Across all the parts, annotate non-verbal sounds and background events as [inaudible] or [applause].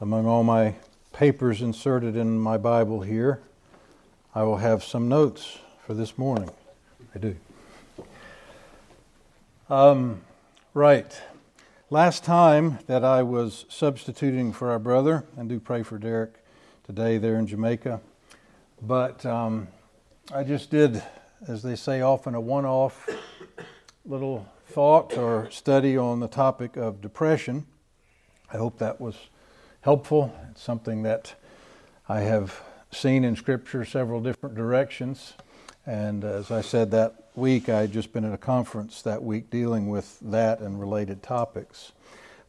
among all my papers inserted in my Bible here, I will have some notes for this morning. I do. Um, right. Last time that I was substituting for our brother, and do pray for Derek today there in Jamaica, but um, I just did, as they say often, a one off little thought or study on the topic of depression. I hope that was helpful. It's something that I have seen in Scripture several different directions. And as I said that week, I had just been at a conference that week dealing with that and related topics.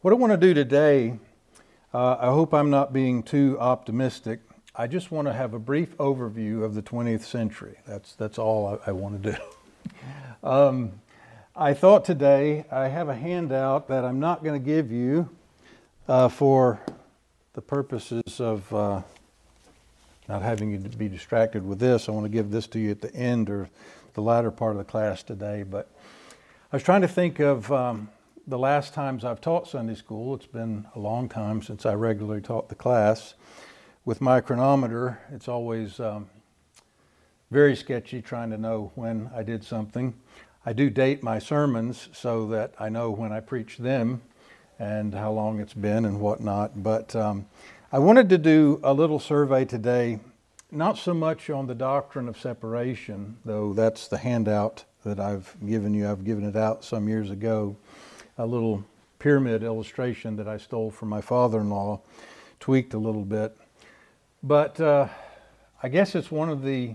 What I want to do today, uh, I hope I'm not being too optimistic. I just want to have a brief overview of the 20th century. That's, that's all I, I want to do. [laughs] um, I thought today I have a handout that I'm not going to give you uh, for the purposes of uh, not having you be distracted with this. I want to give this to you at the end or the latter part of the class today. But I was trying to think of um, the last times I've taught Sunday school. It's been a long time since I regularly taught the class. With my chronometer, it's always um, very sketchy trying to know when I did something. I do date my sermons so that I know when I preach them and how long it's been and whatnot. But um, I wanted to do a little survey today, not so much on the doctrine of separation, though that's the handout that I've given you. I've given it out some years ago, a little pyramid illustration that I stole from my father in law, tweaked a little bit. But uh, I guess it's one of the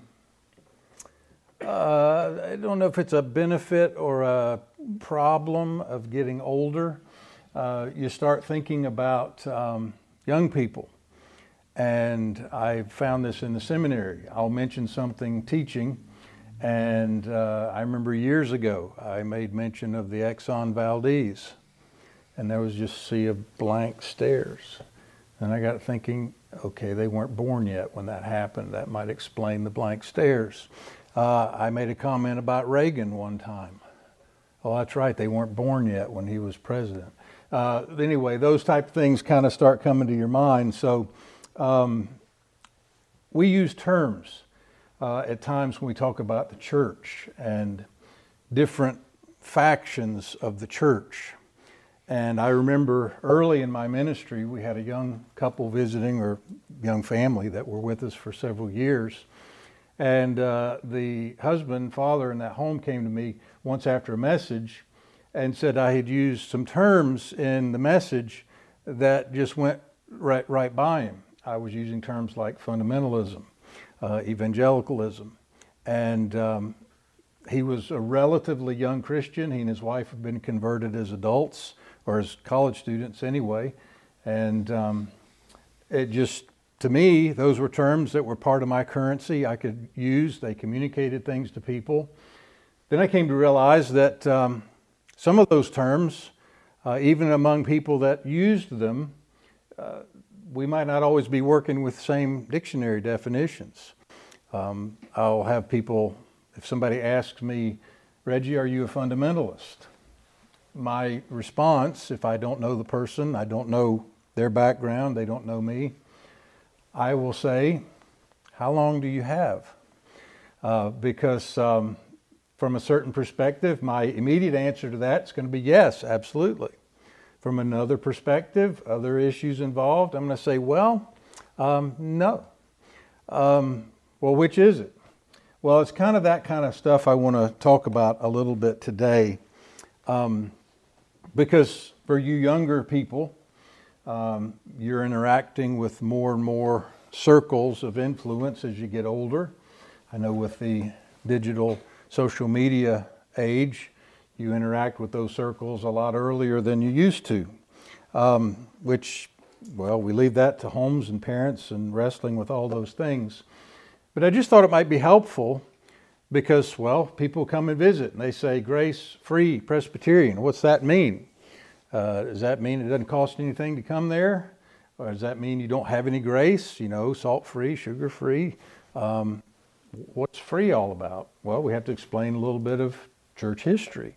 uh, I don't know if it's a benefit or a problem of getting older. Uh, you start thinking about um, young people. And I found this in the seminary. I'll mention something teaching. And uh, I remember years ago, I made mention of the Exxon Valdez. And there was just a sea of blank stares. And I got thinking, okay, they weren't born yet when that happened. That might explain the blank stares. Uh, I made a comment about Reagan one time. Oh, that's right, they weren't born yet when he was president. Uh, anyway, those type of things kind of start coming to your mind. So um, we use terms uh, at times when we talk about the church and different factions of the church. And I remember early in my ministry, we had a young couple visiting or young family that were with us for several years. And uh, the husband, father in that home came to me once after a message and said I had used some terms in the message that just went right, right by him. I was using terms like fundamentalism, uh, evangelicalism. And um, he was a relatively young Christian. He and his wife had been converted as adults or as college students anyway. And um, it just to me, those were terms that were part of my currency I could use. They communicated things to people. Then I came to realize that um, some of those terms, uh, even among people that used them, uh, we might not always be working with the same dictionary definitions. Um, I'll have people, if somebody asks me, Reggie, are you a fundamentalist? My response, if I don't know the person, I don't know their background, they don't know me, I will say, How long do you have? Uh, because um, from a certain perspective, my immediate answer to that is going to be yes, absolutely. From another perspective, other issues involved, I'm going to say, well, um, no. Um, well, which is it? Well, it's kind of that kind of stuff I want to talk about a little bit today. Um, because for you younger people, um, you're interacting with more and more circles of influence as you get older. I know with the digital social media age, you interact with those circles a lot earlier than you used to, um, which, well, we leave that to homes and parents and wrestling with all those things. But I just thought it might be helpful because, well, people come and visit and they say, Grace Free Presbyterian. What's that mean? Uh, does that mean it doesn't cost anything to come there? Or does that mean you don't have any grace? You know, salt free, sugar free. Um, what's free all about? Well, we have to explain a little bit of church history,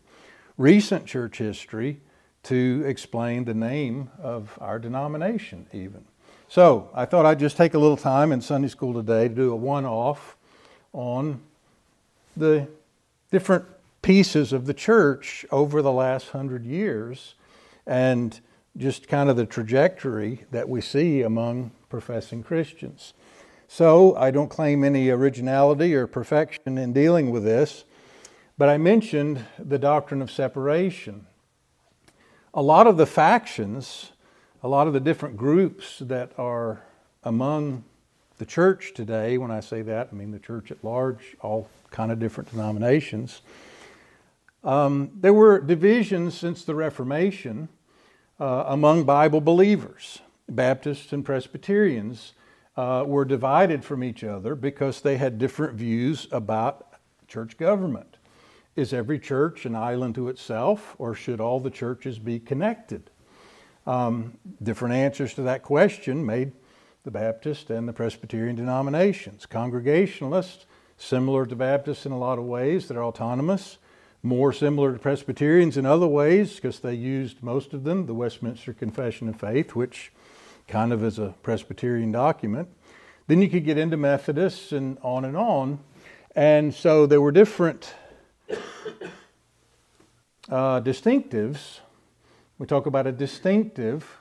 recent church history, to explain the name of our denomination, even. So I thought I'd just take a little time in Sunday school today to do a one off on the different pieces of the church over the last hundred years and just kind of the trajectory that we see among professing Christians. So I don't claim any originality or perfection in dealing with this, but I mentioned the doctrine of separation. A lot of the factions, a lot of the different groups that are among the church today, when I say that, I mean the church at large, all kind of different denominations. Um, there were divisions since the Reformation uh, among Bible believers. Baptists and Presbyterians uh, were divided from each other because they had different views about church government. Is every church an island to itself, or should all the churches be connected? Um, different answers to that question made the Baptist and the Presbyterian denominations. Congregationalists, similar to Baptists in a lot of ways, that are autonomous, more similar to Presbyterians in other ways, because they used most of them, the Westminster Confession of Faith, which kind of as a Presbyterian document. Then you could get into Methodists and on and on. And so there were different [coughs] uh, distinctives. We talk about a distinctive,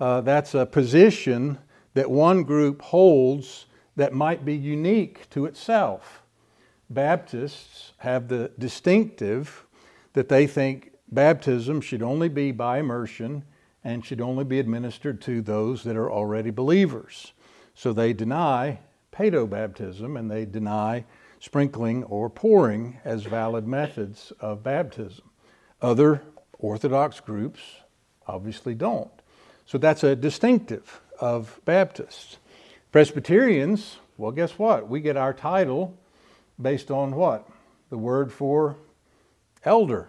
uh, that's a position that one group holds that might be unique to itself. Baptists have the distinctive that they think baptism should only be by immersion and should only be administered to those that are already believers. So they deny paedobaptism and they deny sprinkling or pouring as valid methods of baptism. Other Orthodox groups obviously don't. So that's a distinctive of Baptists. Presbyterians, well, guess what? We get our title based on what? The word for elder.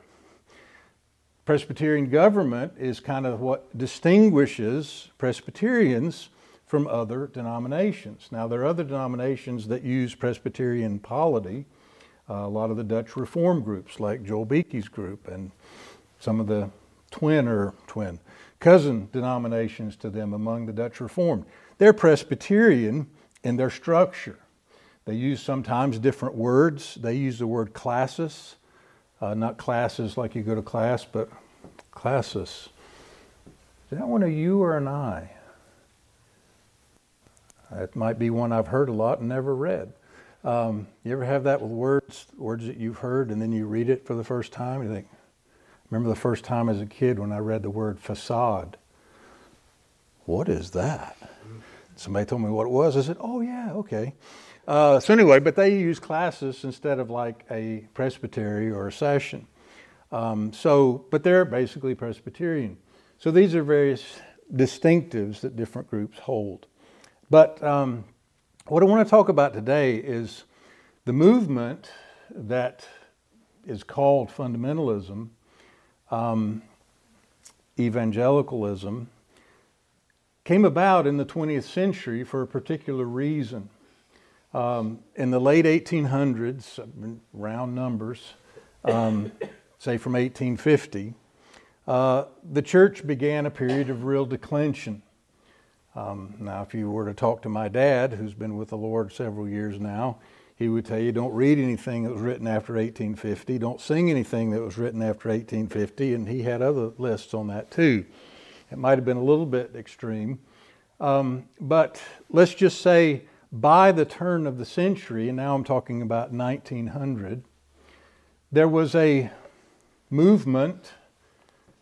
Presbyterian government is kind of what distinguishes Presbyterians from other denominations. Now, there are other denominations that use Presbyterian polity. Uh, a lot of the Dutch Reform groups, like Joel Beeke's group, and some of the twin or twin cousin denominations to them among the Dutch Reformed. They're Presbyterian in their structure. They use sometimes different words. They use the word classis, uh, not classes like you go to class, but classis. Is that one a you or an I? That might be one I've heard a lot and never read. Um, you ever have that with words, words that you've heard, and then you read it for the first time? You think, remember the first time as a kid when I read the word facade? What is that? Somebody told me what it was. I said, oh, yeah, okay. Uh, so anyway, but they use classis instead of like a presbytery or a session. Um, so, but they're basically Presbyterian. So these are various distinctives that different groups hold. But um, what I want to talk about today is the movement that is called fundamentalism, um, evangelicalism, came about in the 20th century for a particular reason. Um, in the late 1800s, round numbers, um, [coughs] say from 1850, uh, the church began a period of real declension. Um, now, if you were to talk to my dad, who's been with the Lord several years now, he would tell you don't read anything that was written after 1850, don't sing anything that was written after 1850, and he had other lists on that too. It might have been a little bit extreme. Um, but let's just say by the turn of the century, and now I'm talking about 1900, there was a movement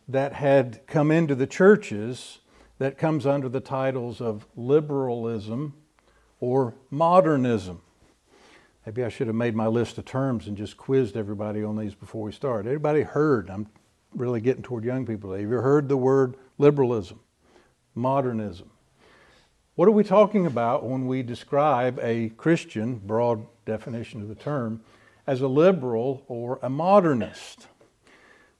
that had come into the churches that comes under the titles of liberalism or modernism. Maybe I should have made my list of terms and just quizzed everybody on these before we start. Everybody heard? I'm really getting toward young people. Have you heard the word liberalism, modernism? What are we talking about when we describe a Christian, broad definition of the term, as a liberal or a modernist?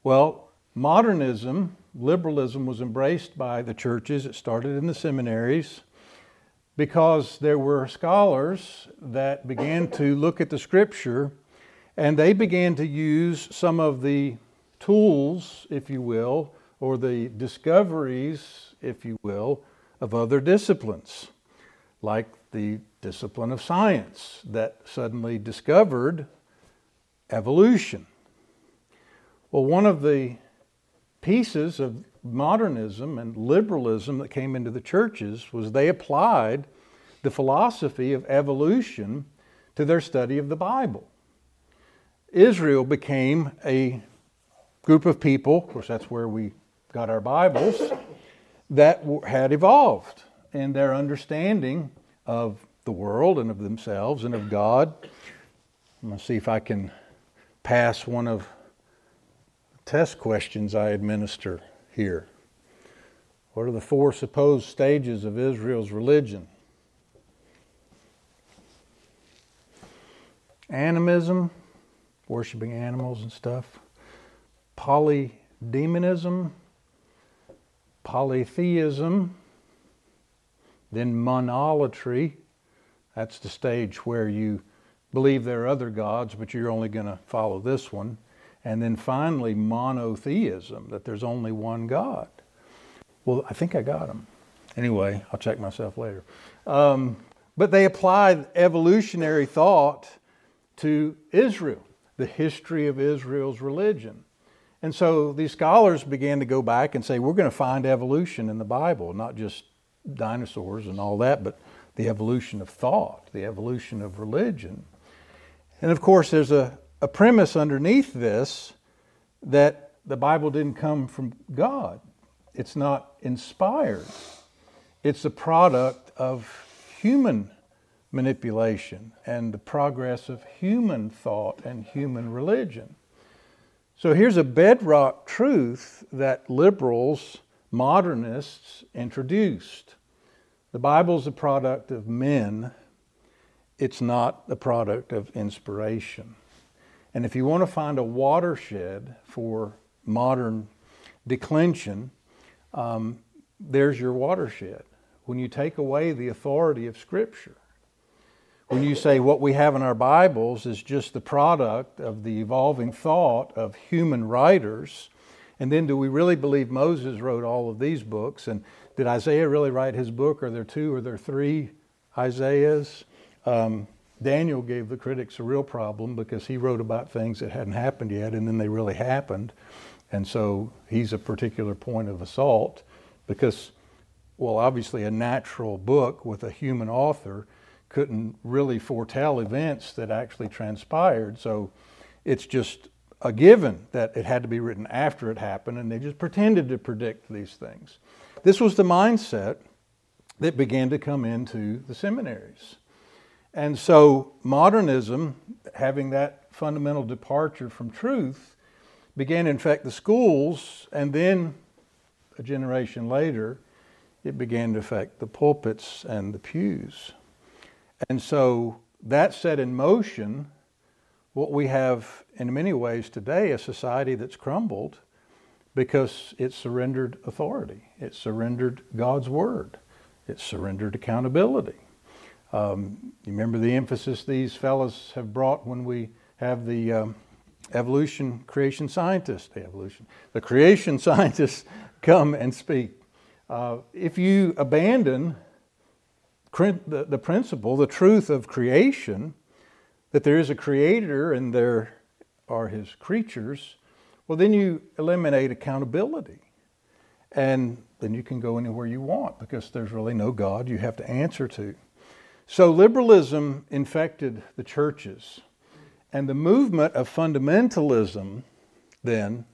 Well, modernism, liberalism, was embraced by the churches. It started in the seminaries because there were scholars that began to look at the scripture and they began to use some of the tools, if you will, or the discoveries, if you will, of other disciplines, like the discipline of science that suddenly discovered evolution. Well, one of the pieces of modernism and liberalism that came into the churches was they applied the philosophy of evolution to their study of the Bible. Israel became a group of people, of course, that's where we got our Bibles, that had evolved in their understanding of the world and of themselves and of God. I'm going to see if I can pass one of the test questions I administer here. What are the four supposed stages of Israel's religion? Animism, worshiping animals and stuff. Polydemonism, polytheism, then monolatry. That's the stage where you believe there are other gods, but you're only going to follow this one. And then finally, monotheism, that there's only one God. Well, I think I got them. Anyway, I'll check myself later. Um, but they applied evolutionary thought to Israel, the history of Israel's religion. And so these scholars began to go back and say, we're going to find evolution in the Bible, not just dinosaurs and all that, but the evolution of thought, the evolution of religion. And of course, there's a, a premise underneath this that the Bible didn't come from God. It's not inspired. It's a product of human manipulation and the progress of human thought and human religion. So here's a bedrock truth that liberals, modernists introduced. The Bible is a product of men, it's not the product of inspiration. And if you want to find a watershed for modern declension, um, there's your watershed. When you take away the authority of Scripture, when you say what we have in our Bibles is just the product of the evolving thought of human writers, and then do we really believe Moses wrote all of these books? And did Isaiah really write his book? Are there two or there three Isaiahs? Um, Daniel gave the critics a real problem because he wrote about things that hadn't happened yet, and then they really happened. And so he's a particular point of assault because, well, obviously, a natural book with a human author couldn't really foretell events that actually transpired. So it's just a given that it had to be written after it happened, and they just pretended to predict these things. This was the mindset that began to come into the seminaries. And so modernism, having that fundamental departure from truth, began to infect the schools, and then a generation later, it began to affect the pulpits and the pews. And so that set in motion what we have in many ways today a society that's crumbled because it surrendered authority, it surrendered God's word, it surrendered accountability. Um, you remember the emphasis these fellows have brought when we have the um, evolution creation scientists, the evolution, the creation [laughs] scientists come and speak. Uh, if you abandon the, principle, the truth of creation, that there is a creator and there are his creatures, well, then you eliminate accountability. And then you can go anywhere you want because there's really no God you have to answer to. So liberalism infected the churches. And the movement of fundamentalism then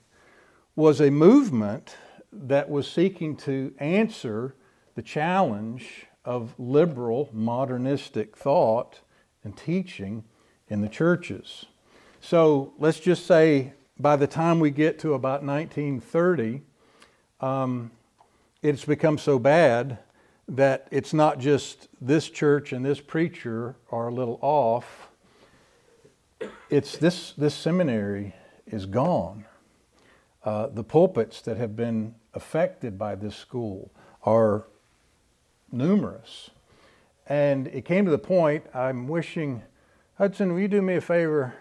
was a movement that was seeking to answer the challenge of liberal modernistic thought and teaching in the churches. So let's just say by the time we get to about 1930, um, it's become so bad that it's not just this church and this preacher are a little off. It's this, this seminary is gone. Uh, the pulpits that have been affected by this school are numerous. And it came to the point I'm wishing, Hudson, will you do me a favor?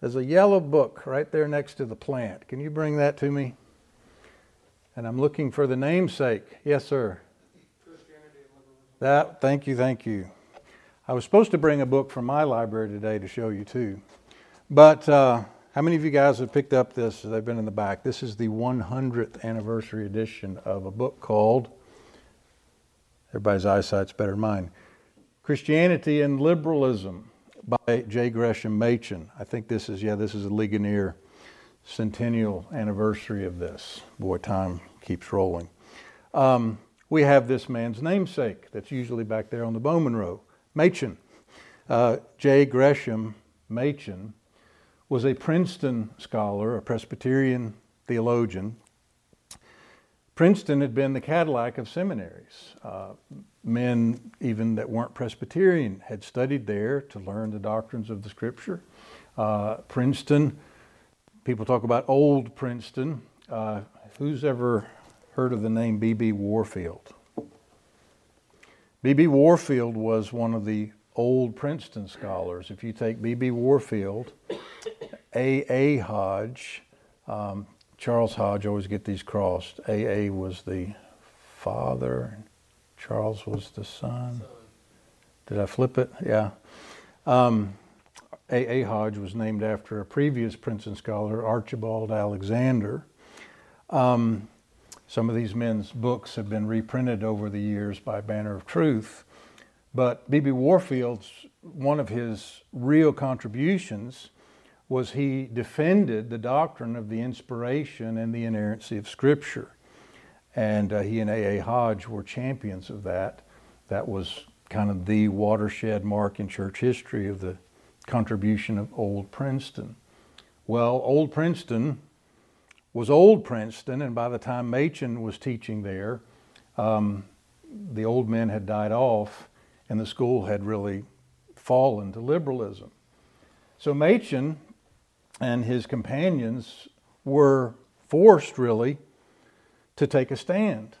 There's a yellow book right there next to the plant. Can you bring that to me? And I'm looking for the namesake. Yes, sir. That, thank you, thank you. I was supposed to bring a book from my library today to show you too. But uh, how many of you guys have picked up this? They've been in the back. This is the 100th anniversary edition of a book called, everybody's eyesight's better than mine, Christianity and Liberalism by J. Gresham Machen. I think this is, yeah, this is a Ligonier centennial anniversary of this. Boy, time keeps rolling. Um, we have this man's namesake that's usually back there on the Bowman row, Machen. Uh, J. Gresham Machen was a Princeton scholar, a Presbyterian theologian. Princeton had been the Cadillac of seminaries. Uh, men, even that weren't Presbyterian, had studied there to learn the doctrines of the Scripture. Uh, Princeton, people talk about old Princeton. Uh, who's ever heard of the name B.B. Warfield? B.B. Warfield was one of the old Princeton scholars. If you take B.B. Warfield, A.A. Hodge, um, Charles Hodge, always get these crossed. A.A. was the father, Charles was the son. Did I flip it? Yeah. Um, A. A. Hodge was named after a previous Princeton scholar, Archibald Alexander. Um, some of these men's books have been reprinted over the years by Banner of Truth. But B.B. Warfield's one of his real contributions was he defended the doctrine of the inspiration and the inerrancy of Scripture. And uh, he and A.A. Hodge were champions of that. That was kind of the watershed mark in church history of the contribution of Old Princeton. Well, Old Princeton was Old Princeton, and by the time Machen was teaching there, um, the old men had died off, and the school had really fallen to liberalism. So Machen and his companions were forced, really, to take a stand.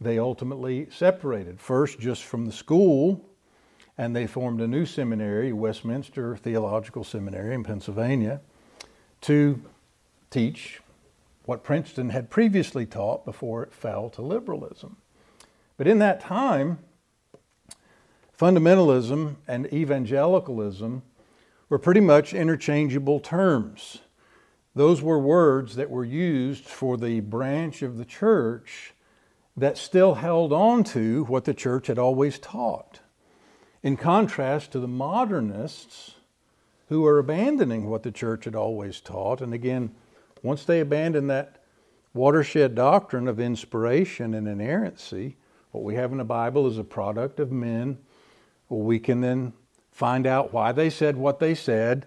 They ultimately separated, first just from the school, and they formed a new seminary, Westminster Theological Seminary in Pennsylvania, to teach what Princeton had previously taught before it fell to liberalism. But in that time, fundamentalism and evangelicalism were pretty much interchangeable terms. Those were words that were used for the branch of the church that still held on to what the church had always taught. In contrast to the modernists who are abandoning what the church had always taught. And again, once they abandon that watershed doctrine of inspiration and inerrancy, what we have in the Bible is a product of men. Well, we can then find out why they said what they said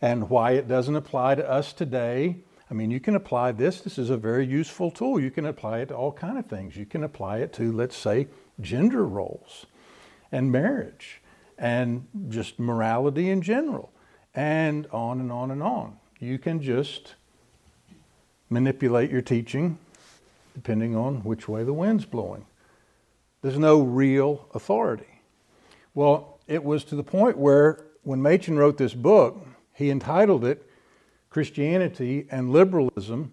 and why it doesn't apply to us today. I mean, you can apply this. This is a very useful tool. You can apply it to all kind of things. You can apply it to, let's say, gender roles and marriage and just morality in general and on and on and on. You can just manipulate your teaching depending on which way the wind's blowing. There's no real authority. Well, it was to the point where when Machen wrote this book, he entitled it Christianity and Liberalism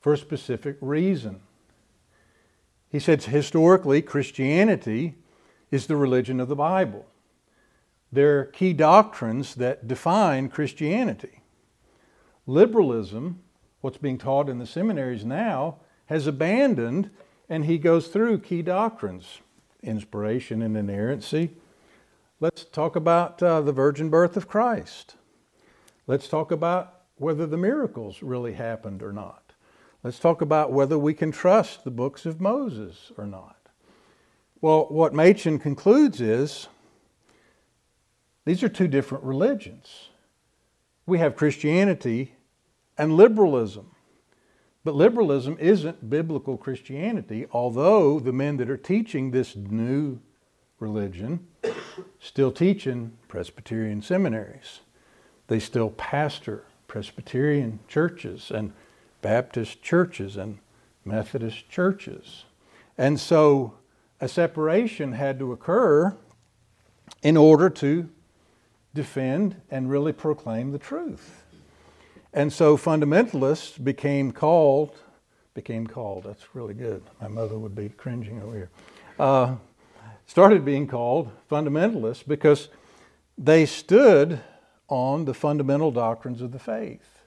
for a specific reason. He said historically, Christianity is the religion of the Bible. There are key doctrines that define Christianity. Liberalism what's being taught in the seminaries now has abandoned, and he goes through key doctrines inspiration and inerrancy. Let's talk about uh, the virgin birth of Christ. Let's talk about whether the miracles really happened or not. Let's talk about whether we can trust the books of Moses or not. Well, what Machen concludes is these are two different religions. We have Christianity and liberalism. But liberalism isn't biblical Christianity, although the men that are teaching this new religion still teach in Presbyterian seminaries. They still pastor Presbyterian churches and Baptist churches and Methodist churches. And so a separation had to occur in order to defend and really proclaim the truth. And so fundamentalists became called, became called, that's really good. My mother would be cringing over here. Uh, started being called fundamentalists because they stood on the fundamental doctrines of the faith.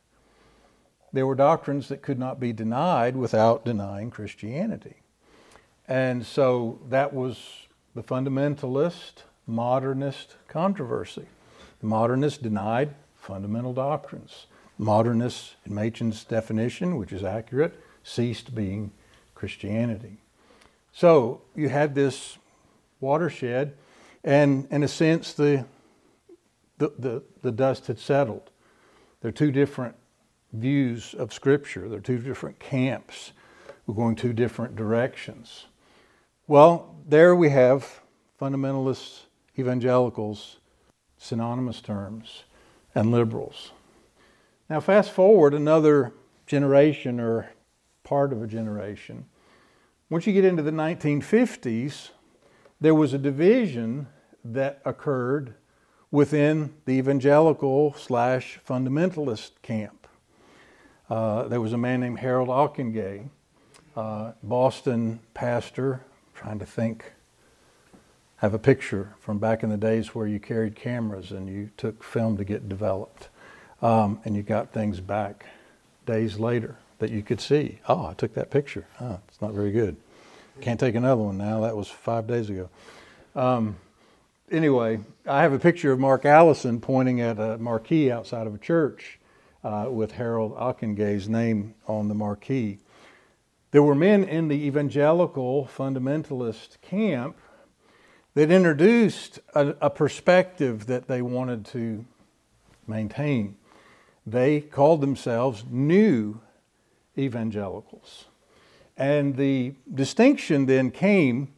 There were doctrines that could not be denied without denying Christianity. And so that was the fundamentalist modernist controversy. The modernists denied fundamental doctrines. Modernists, in Machen's definition, which is accurate, ceased being Christianity. So you had this watershed, and in a sense, the, the, the, the dust had settled. There are two different views of Scripture, there are two different camps. We're going two different directions. Well, there we have fundamentalists, evangelicals, synonymous terms, and liberals. Now, fast forward another generation or part of a generation. Once you get into the 1950s, there was a division that occurred within the evangelical slash fundamentalist camp. Uh, there was a man named Harold Ockenga, uh, Boston pastor, trying to think, have a picture from back in the days where you carried cameras and you took film to get developed. Um, and you got things back days later that you could see. Oh, I took that picture. Oh, it's not very good. Can't take another one now. That was five days ago. Um, anyway, I have a picture of Mark Allison pointing at a marquee outside of a church uh, with Harold Ockenga's name on the marquee. There were men in the evangelical fundamentalist camp that introduced a, a perspective that they wanted to maintain. They called themselves new evangelicals. And the distinction then came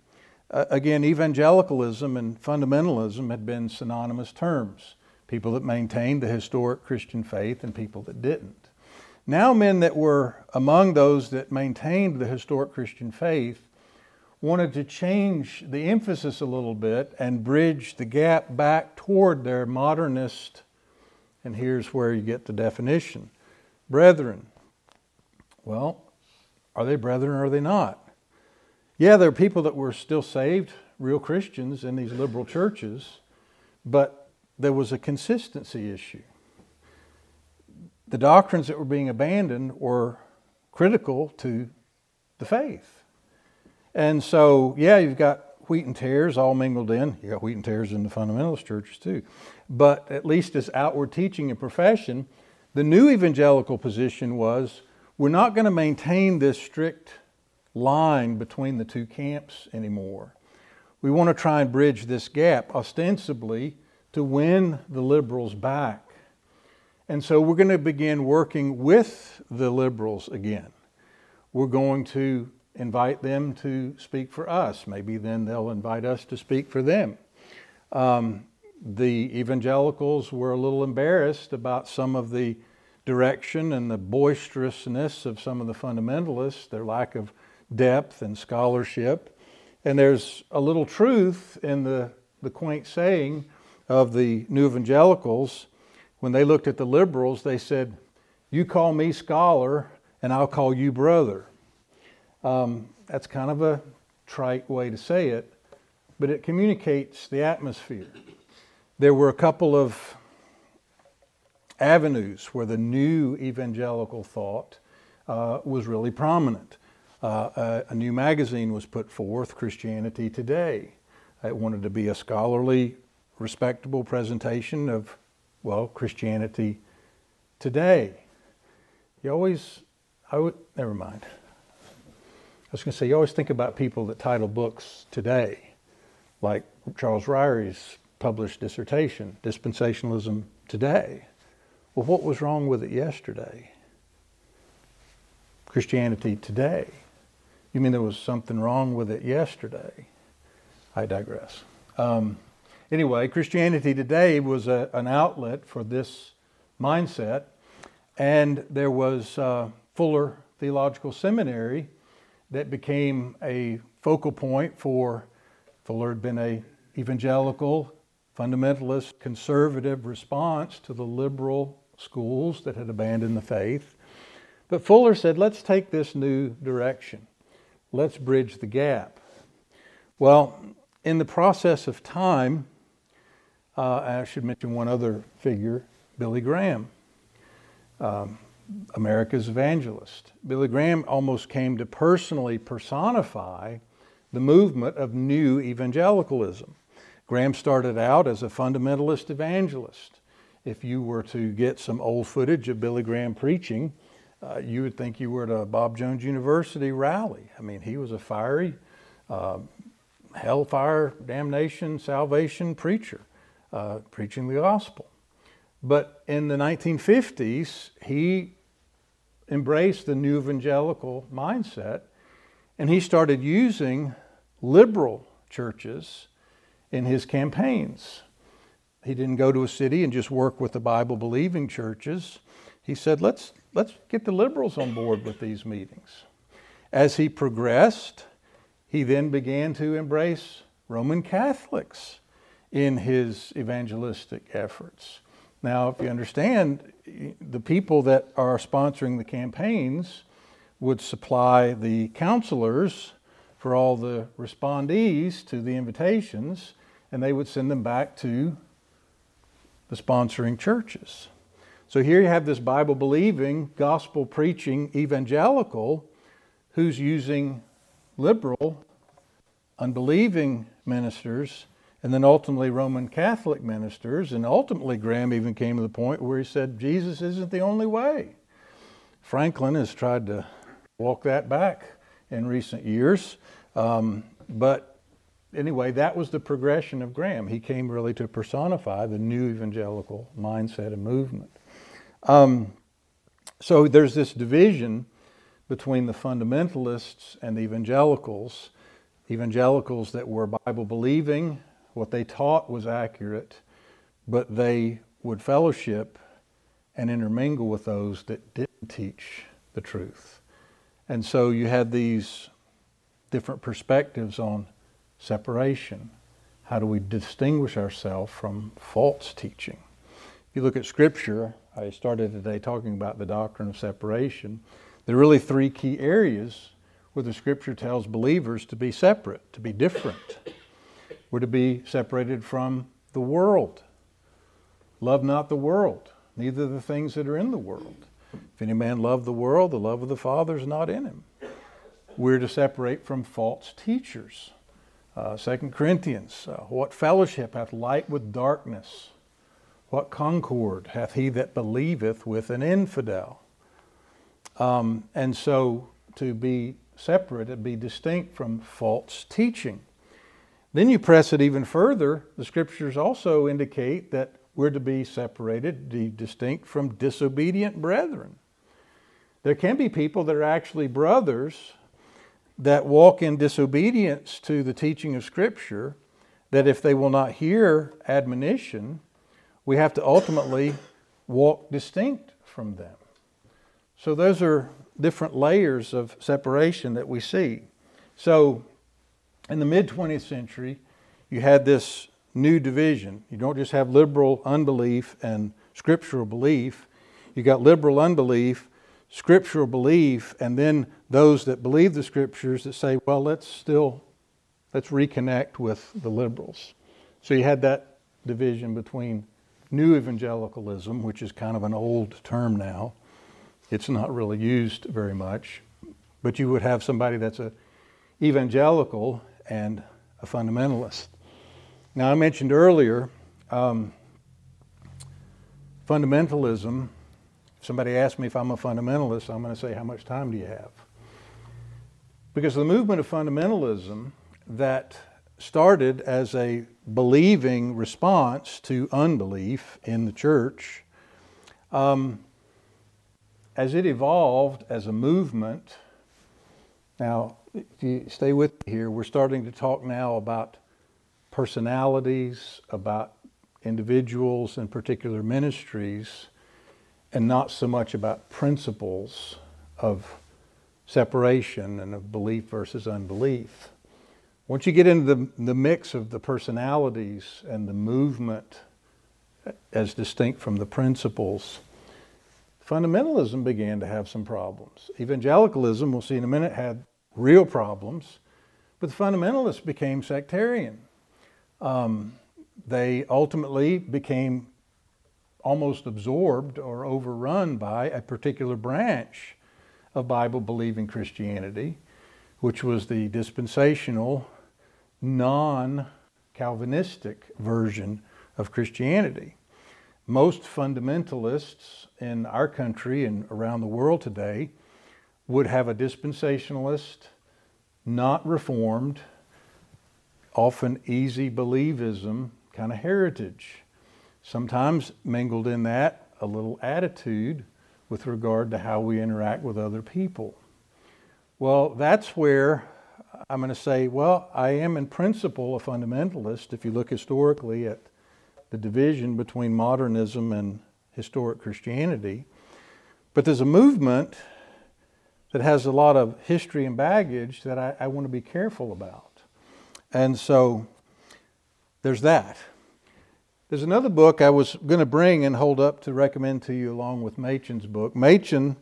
uh, again, evangelicalism and fundamentalism had been synonymous terms people that maintained the historic Christian faith and people that didn't. Now, men that were among those that maintained the historic Christian faith wanted to change the emphasis a little bit and bridge the gap back toward their modernist, and here's where you get the definition brethren. Well, are they brethren or are they not? Yeah, there are people that were still saved, real Christians in these liberal churches, but there was a consistency issue. The doctrines that were being abandoned were critical to the faith. And so, yeah, you've got wheat and tares all mingled in. You got wheat and tares in the fundamentalist churches too. But at least as outward teaching and profession, the new evangelical position was we're not going to maintain this strict line between the two camps anymore. We want to try and bridge this gap, ostensibly to win the liberals back. And so we're going to begin working with the liberals again. We're going to invite them to speak for us. Maybe then they'll invite us to speak for them. Um, the evangelicals were a little embarrassed about some of the direction and the boisterousness of some of the fundamentalists, their lack of depth and scholarship. And there's a little truth in the, the quaint saying of the new evangelicals. When they looked at the liberals, they said, You call me scholar, and I'll call you brother. Um, that's kind of a trite way to say it, but it communicates the atmosphere. There were a couple of avenues where the new evangelical thought uh, was really prominent. Uh, a, a, new magazine was put forth, Christianity Today. It wanted to be a scholarly, respectable presentation of, well, Christianity today. You always, I would, never mind. I was going to say, you always think about people that title books today, like Charles Ryrie's published dissertation, Dispensationalism Today. Well, what was wrong with it yesterday? Christianity today. You mean there was something wrong with it yesterday? I digress. Um, anyway, Christianity Today was a, an outlet for this mindset, and there was uh, Fuller Theological Seminary that became a focal point for Fuller had been a evangelical, fundamentalist, conservative response to the liberal schools that had abandoned the faith. But Fuller said, let's take this new direction. Let's bridge the gap. Well, in the process of time, uh, I should mention one other figure, Billy Graham, um, America's evangelist. Billy Graham almost came to personally personify the movement of new evangelicalism. Graham started out as a fundamentalist evangelist. If you were to get some old footage of Billy Graham preaching, uh, you would think you were at a Bob Jones University rally. I mean, he was a fiery, uh, hellfire, damnation, salvation preacher, uh, preaching the gospel. But in the 1950s, he embraced the new evangelical mindset and he started using liberal churches in his campaigns. He didn't go to a city and just work with the Bible believing churches. He said, let's, let's get the liberals on board with these meetings. As he progressed, he then began to embrace Roman Catholics in his evangelistic efforts. Now, if you understand, the people that are sponsoring the campaigns would supply the counselors for all the respondees to the invitations, and they would send them back to the sponsoring churches. So here you have this Bible believing, gospel preaching evangelical who's using liberal, unbelieving ministers, and then ultimately Roman Catholic ministers. And ultimately, Graham even came to the point where he said, Jesus isn't the only way. Franklin has tried to walk that back in recent years. Um, but anyway, that was the progression of Graham. He came really to personify the new evangelical mindset and movement. Um, so there's this division between the fundamentalists and the evangelicals. Evangelicals that were Bible believing, what they taught was accurate, but they would fellowship and intermingle with those that didn't teach the truth. And so you had these different perspectives on separation. How do we distinguish ourselves from false teaching? If you look at Scripture, I started today talking about the doctrine of separation. There are really three key areas where the Scripture tells believers to be separate, to be different. We're to be separated from the world. Love not the world, neither the things that are in the world. If any man love the world, the love of the Father is not in him. We're to separate from false teachers. Uh, 2 Corinthians, uh, what fellowship hath light with darkness? What concord hath he that believeth with an infidel? Um, and so to be separate and be distinct from false teaching. Then you press it even further. The scriptures also indicate that we're to be separated, be distinct from disobedient brethren. There can be people that are actually brothers that walk in disobedience to the teaching of Scripture, that if they will not hear admonition, we have to ultimately walk distinct from them. So, those are different layers of separation that we see. So, in the mid 20th century, you had this new division. You don't just have liberal unbelief and scriptural belief. You got liberal unbelief, scriptural belief, and then those that believe the scriptures that say, well, let's still let's reconnect with the liberals. So you had that division between new evangelicalism, which is kind of an old term now. It's not really used very much. But you would have somebody that's a evangelical and a fundamentalist. Now, I mentioned earlier um, fundamentalism. If somebody asks me if I'm a fundamentalist, I'm going to say, How much time do you have? Because the movement of fundamentalism that started as a believing response to unbelief in the church, um, as it evolved as a movement, now, if you stay with me here, we're starting to talk now about personalities, about individuals and particular ministries, and not so much about principles of separation and of belief versus unbelief. Once you get into the, the mix of the personalities and the movement as distinct from the principles, fundamentalism began to have some problems. Evangelicalism, we'll see in a minute, had real problems, but the fundamentalists became sectarian um, they ultimately became almost absorbed or overrun by a particular branch of Bible believing Christianity, which was the dispensational, non Calvinistic version of Christianity. Most fundamentalists in our country and around the world today would have a dispensationalist, not reformed, often easy believism kind of heritage. Sometimes mingled in that a little attitude with regard to how we interact with other people. Well, that's where I'm going to say, well, I am in principle a fundamentalist if you look historically at the division between modernism and historic Christianity. But there's a movement that has a lot of history and baggage that I, I want to be careful about. And so there's that. There's another book I was going to bring and hold up to recommend to you along with Machen's book. Machen,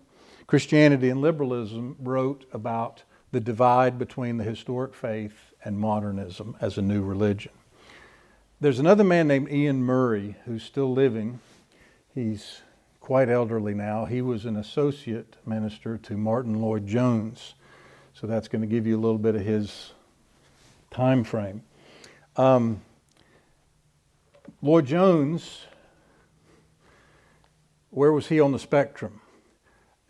Christianity and Liberalism, wrote about the divide between the historic faith and modernism as a new religion. There's another man named Iain Murray who's still living. He's quite elderly now. He was an associate minister to Martyn Lloyd-Jones. So that's going to give you a little bit of his time frame. Um, Lloyd-Jones, where was he on the spectrum?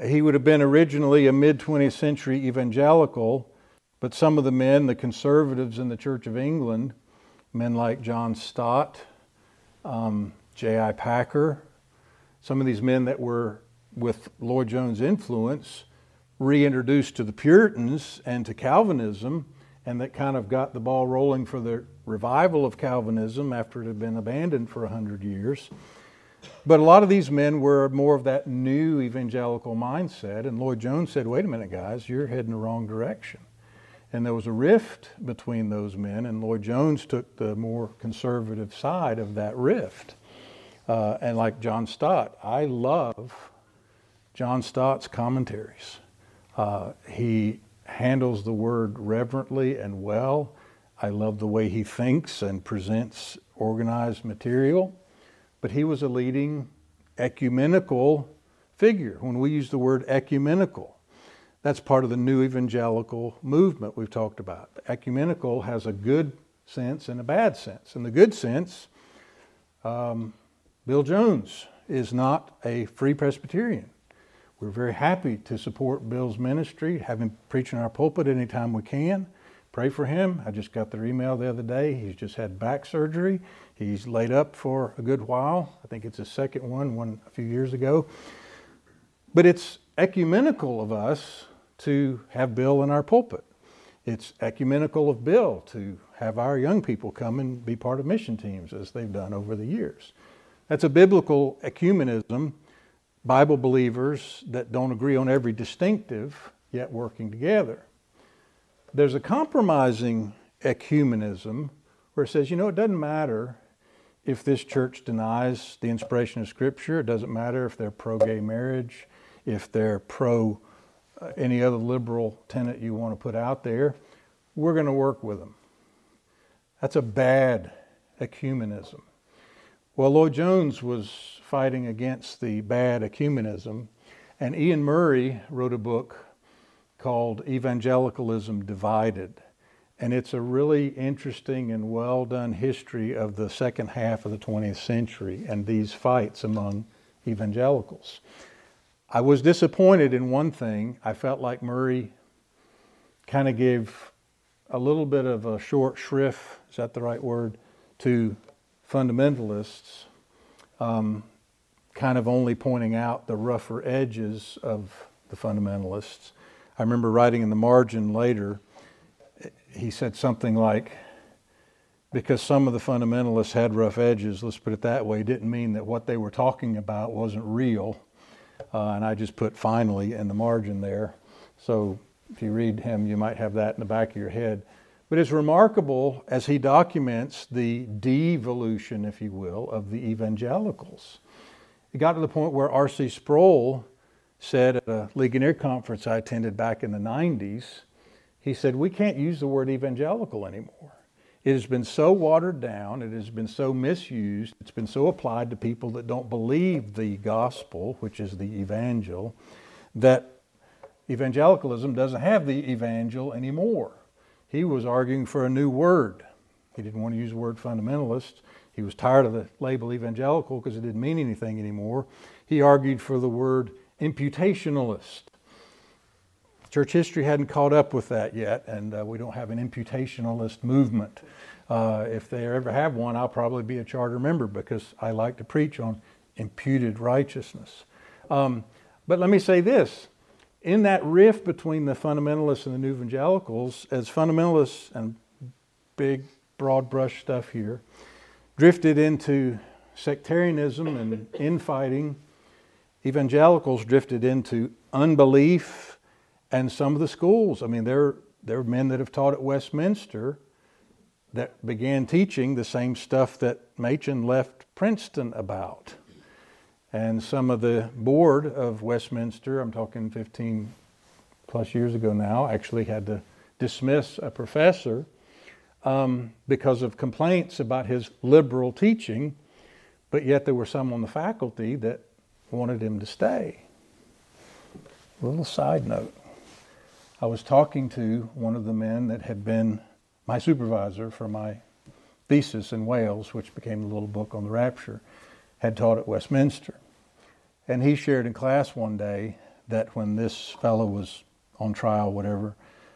He would have been originally a mid 20th century evangelical, but some of the men, the conservatives in the Church of England, men like John Stott, um, J.I. Packer, some of these men that were with Lloyd-Jones' influence, reintroduced to the Puritans and to Calvinism, and that kind of got the ball rolling for the revival of Calvinism after it had been abandoned for a hundred years. But a lot of these men were more of that new evangelical mindset, and Lloyd-Jones said, "Wait a minute, guys, you're heading the wrong direction." And there was a rift between those men, and Lloyd-Jones took the more conservative side of that rift. Uh, and like John Stott, I love John Stott's commentaries. Uh, he handles the word reverently and well. I love the way he thinks and presents organized material. But he was a leading ecumenical figure. When we use the word ecumenical, that's part of the new evangelical movement we've talked about. Ecumenical has a good sense and a bad sense. In the good sense, um, Bill Jones is not a free Presbyterian. We're very happy to support Bill's ministry, have him preach in our pulpit anytime we can. Pray for him. I just got their email the other day. He's just had back surgery. He's laid up for a good while. I think it's his second one, one a few years ago. But it's ecumenical of us to have Bill in our pulpit. It's ecumenical of Bill to have our young people come and be part of mission teams as they've done over the years. That's a biblical ecumenism Bible believers that don't agree on every distinctive, yet working together. There's a compromising ecumenism where it says, you know, it doesn't matter if this church denies the inspiration of Scripture, it doesn't matter if they're pro gay marriage, if they're pro uh, any other liberal tenet you want to put out there, we're going to work with them. That's a bad ecumenism. Well, Lloyd-Jones was fighting against the bad ecumenism, and Iain Murray wrote a book called Evangelicalism Divided. And it's a really interesting and well done history of the second half of the 20th century and these fights among evangelicals. I was disappointed in one thing. I felt like Murray kind of gave a little bit of a short shrift, is that the right word, to fundamentalists, um, kind of only pointing out the rougher edges of the fundamentalists. I remember writing in the margin later, he said something like, because some of the fundamentalists had rough edges, let's put it that way, didn't mean that what they were talking about wasn't real. Uh, and I just put finally in the margin there. So if you read him, you might have that in the back of your head. But it's remarkable as he documents the devolution, if you will, of the evangelicals. It got to the point where R.C. Sproul said at a Ligonier conference I attended back in the 90s, he said, We can't use the word evangelical anymore. it has been so watered down, it has been so misused, it's been so applied to people that don't believe the gospel, which is the evangel, that evangelicalism doesn't have the evangel anymore. He was arguing for a new word. He didn't want to use the word fundamentalist. He was tired of the label evangelical because it didn't mean anything anymore. He argued for the word imputationalist. Church history hadn't caught up with that yet, and uh, we don't have an imputationalist movement. Uh, if they ever have one, I'll probably be a charter member because I like to preach on imputed righteousness. Um, but let me say this in that rift between the fundamentalists and the new evangelicals, as fundamentalists and big, broad brush stuff here drifted into sectarianism and [coughs] infighting, evangelicals drifted into unbelief and some of the schools. I mean, there, there are men that have taught at Westminster that began teaching the same stuff that Machen left Princeton about. And some of the board of Westminster, I'm talking 15 plus years ago now, actually had to dismiss a professor um, because of complaints about his liberal teaching, but yet there were some on the faculty that wanted him to stay. A little side note. I was talking to one of the men that had been my supervisor for my thesis in Wales, which became the little book on the rapture, had taught at Westminster. And he shared in class one day that when this fellow was on trial, whatever,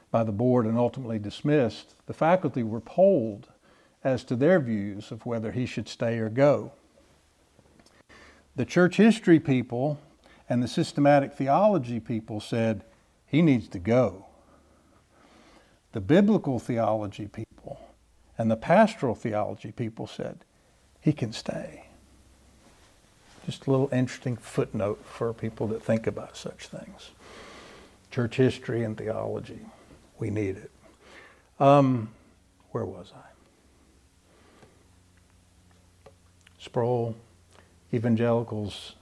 by the board and ultimately dismissed, the faculty were polled as to their views of whether he should stay or go. The church history people and the systematic theology people said, he needs to go. The biblical theology people and the pastoral theology people said, he can stay. Just a little interesting footnote for people that think about such things. Church history and theology, we need it. Um, where was I? Sproul, evangelicals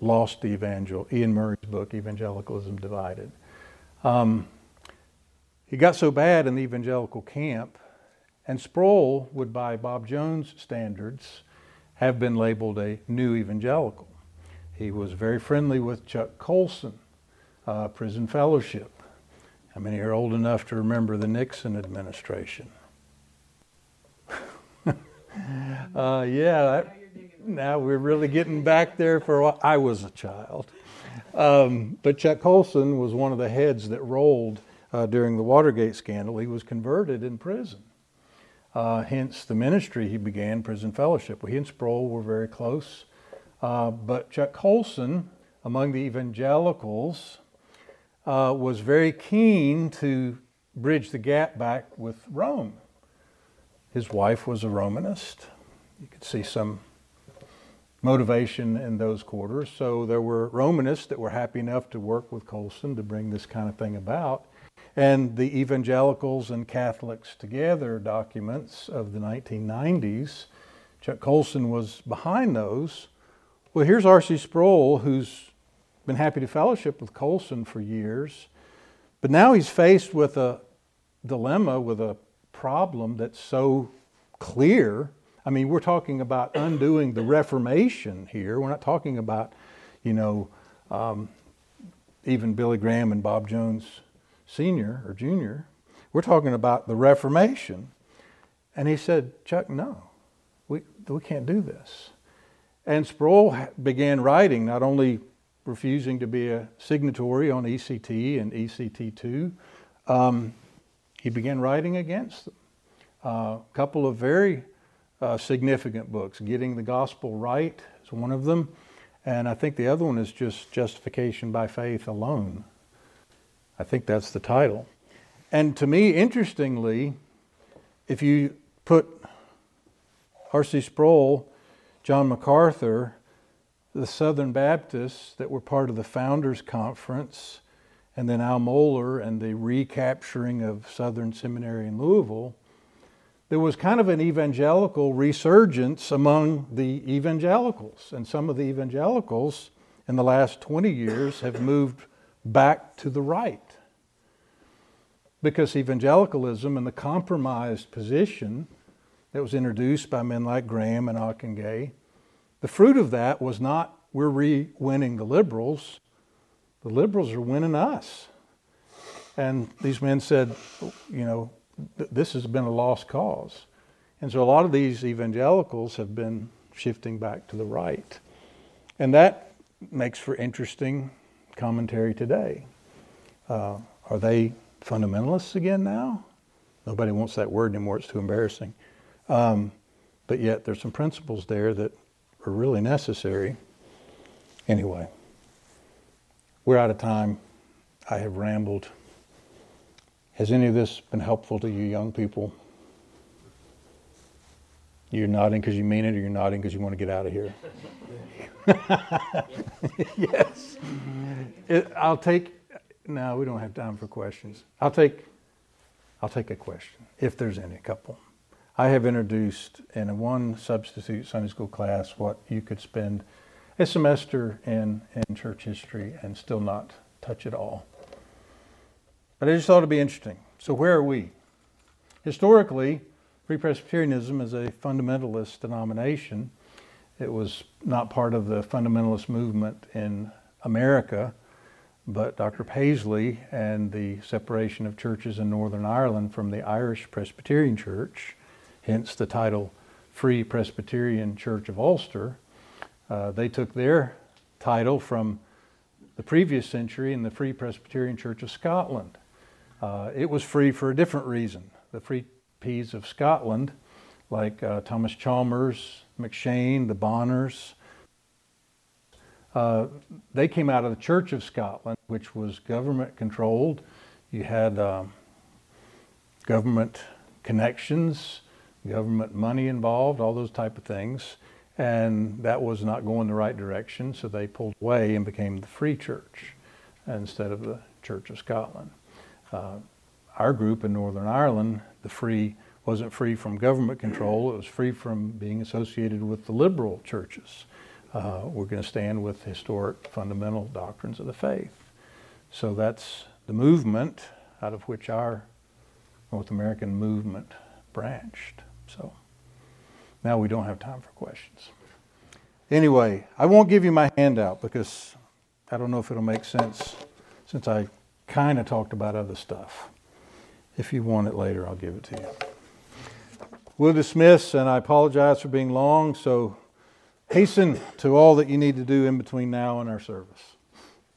lost the evangel. Iain Murray's book, Evangelicalism Divided. Um, he got so bad in the evangelical camp, and Sproul would, by Bob Jones standards, have been labeled a new evangelical. He was very friendly with Chuck Colson, uh, Prison Fellowship. How many are old enough to remember the Nixon administration? [laughs] uh, yeah, that, now we're really getting back there for what I was a child. Um, but Chuck Colson was one of the heads that rolled uh, during the Watergate scandal. He was converted in prison. Uh, hence the ministry he began, Prison Fellowship. He and Sproul were very close. Uh, but Chuck Colson, among the evangelicals, uh, was very keen to bridge the gap back with Rome. His wife was a Romanist. You could see some motivation in those quarters. So there were Romanists that were happy enough to work with Colson to bring this kind of thing about. And the evangelicals and Catholics together documents of the 1990s, Chuck Colson was behind those. Well, here's R.C. Sproul, who's been happy to fellowship with Colson for years, but now he's faced with a dilemma, with a problem that's so clear I mean, we're talking about undoing the Reformation here. We're not talking about, you know, um, even Billy Graham and Bob Jones Sr. or Jr. We're talking about the Reformation. And he said, Chuck, no, we, we can't do this. And Sproul began writing, not only refusing to be a signatory on ECT and ECT2, um, he began writing against them. A uh, couple of very uh, significant books. Getting the Gospel Right is one of them. And I think the other one is just Justification by Faith Alone. I think that's the title. And to me, interestingly, if you put R.C. Sproul, John MacArthur, the Southern Baptists that were part of the Founders Conference, and then Al Mohler and the recapturing of Southern Seminary in Louisville, there was kind of an evangelical resurgence among the evangelicals. And some of the evangelicals in the last 20 years have moved back to the right. Because evangelicalism and the compromised position that was introduced by men like Graham and Ockenga. The fruit of that was not we're re winning the liberals, the liberals are winning us. And these men said, you know, this has been a lost cause. And so a lot of these evangelicals have been shifting back to the right. And that makes for interesting commentary today. Uh, are they fundamentalists again now? Nobody wants that word anymore, it's too embarrassing. Um, but yet there's some principles there that are really necessary. Anyway, we're out of time. I have rambled. Has any of this been helpful to you young people? You're nodding because you mean it, or you're nodding because you want to get out of here? [laughs] yes. It, I'll take. No, we don't have time for questions. I'll take. I'll take a question if there's any. couple. I have introduced in one substitute Sunday school class what you could spend a semester in in church history and still not touch it all. But I just thought it'd be interesting. So where are we? Historically, Free Presbyterianism is a fundamentalist denomination. It was not part of the fundamentalist movement in America, but Dr. Paisley and the separation of churches in Northern Ireland from the Irish Presbyterian Church, hence the title Free Presbyterian Church of Ulster, uh, they took their title from the previous century in the Free Presbyterian Church of Scotland. Uh, it was free for a different reason. The Free Of Scotland, like uh, Thomas Chalmers, McCheyne, the Bonars, uh, they came out of the Church of Scotland, which was government controlled. You had um, government connections, government money involved, all those type of things. And that was not going the right direction, so they pulled away and became the Free Church instead of the Church of Scotland. Uh, our group in Northern Ireland, the free wasn't free from government control, it was free from being associated with the liberal churches. Uh, we're going to stand with historic fundamental doctrines of the faith. So that's the movement out of which our North American movement branched. So now we don't have time for questions. Anyway, I won't give you my handout because I don't know if it'll make sense since I kind of talked about other stuff. If you want it later, I'll give it to you. We'll dismiss, and I apologize for being long, so hasten to all that you need to do in between now and our service.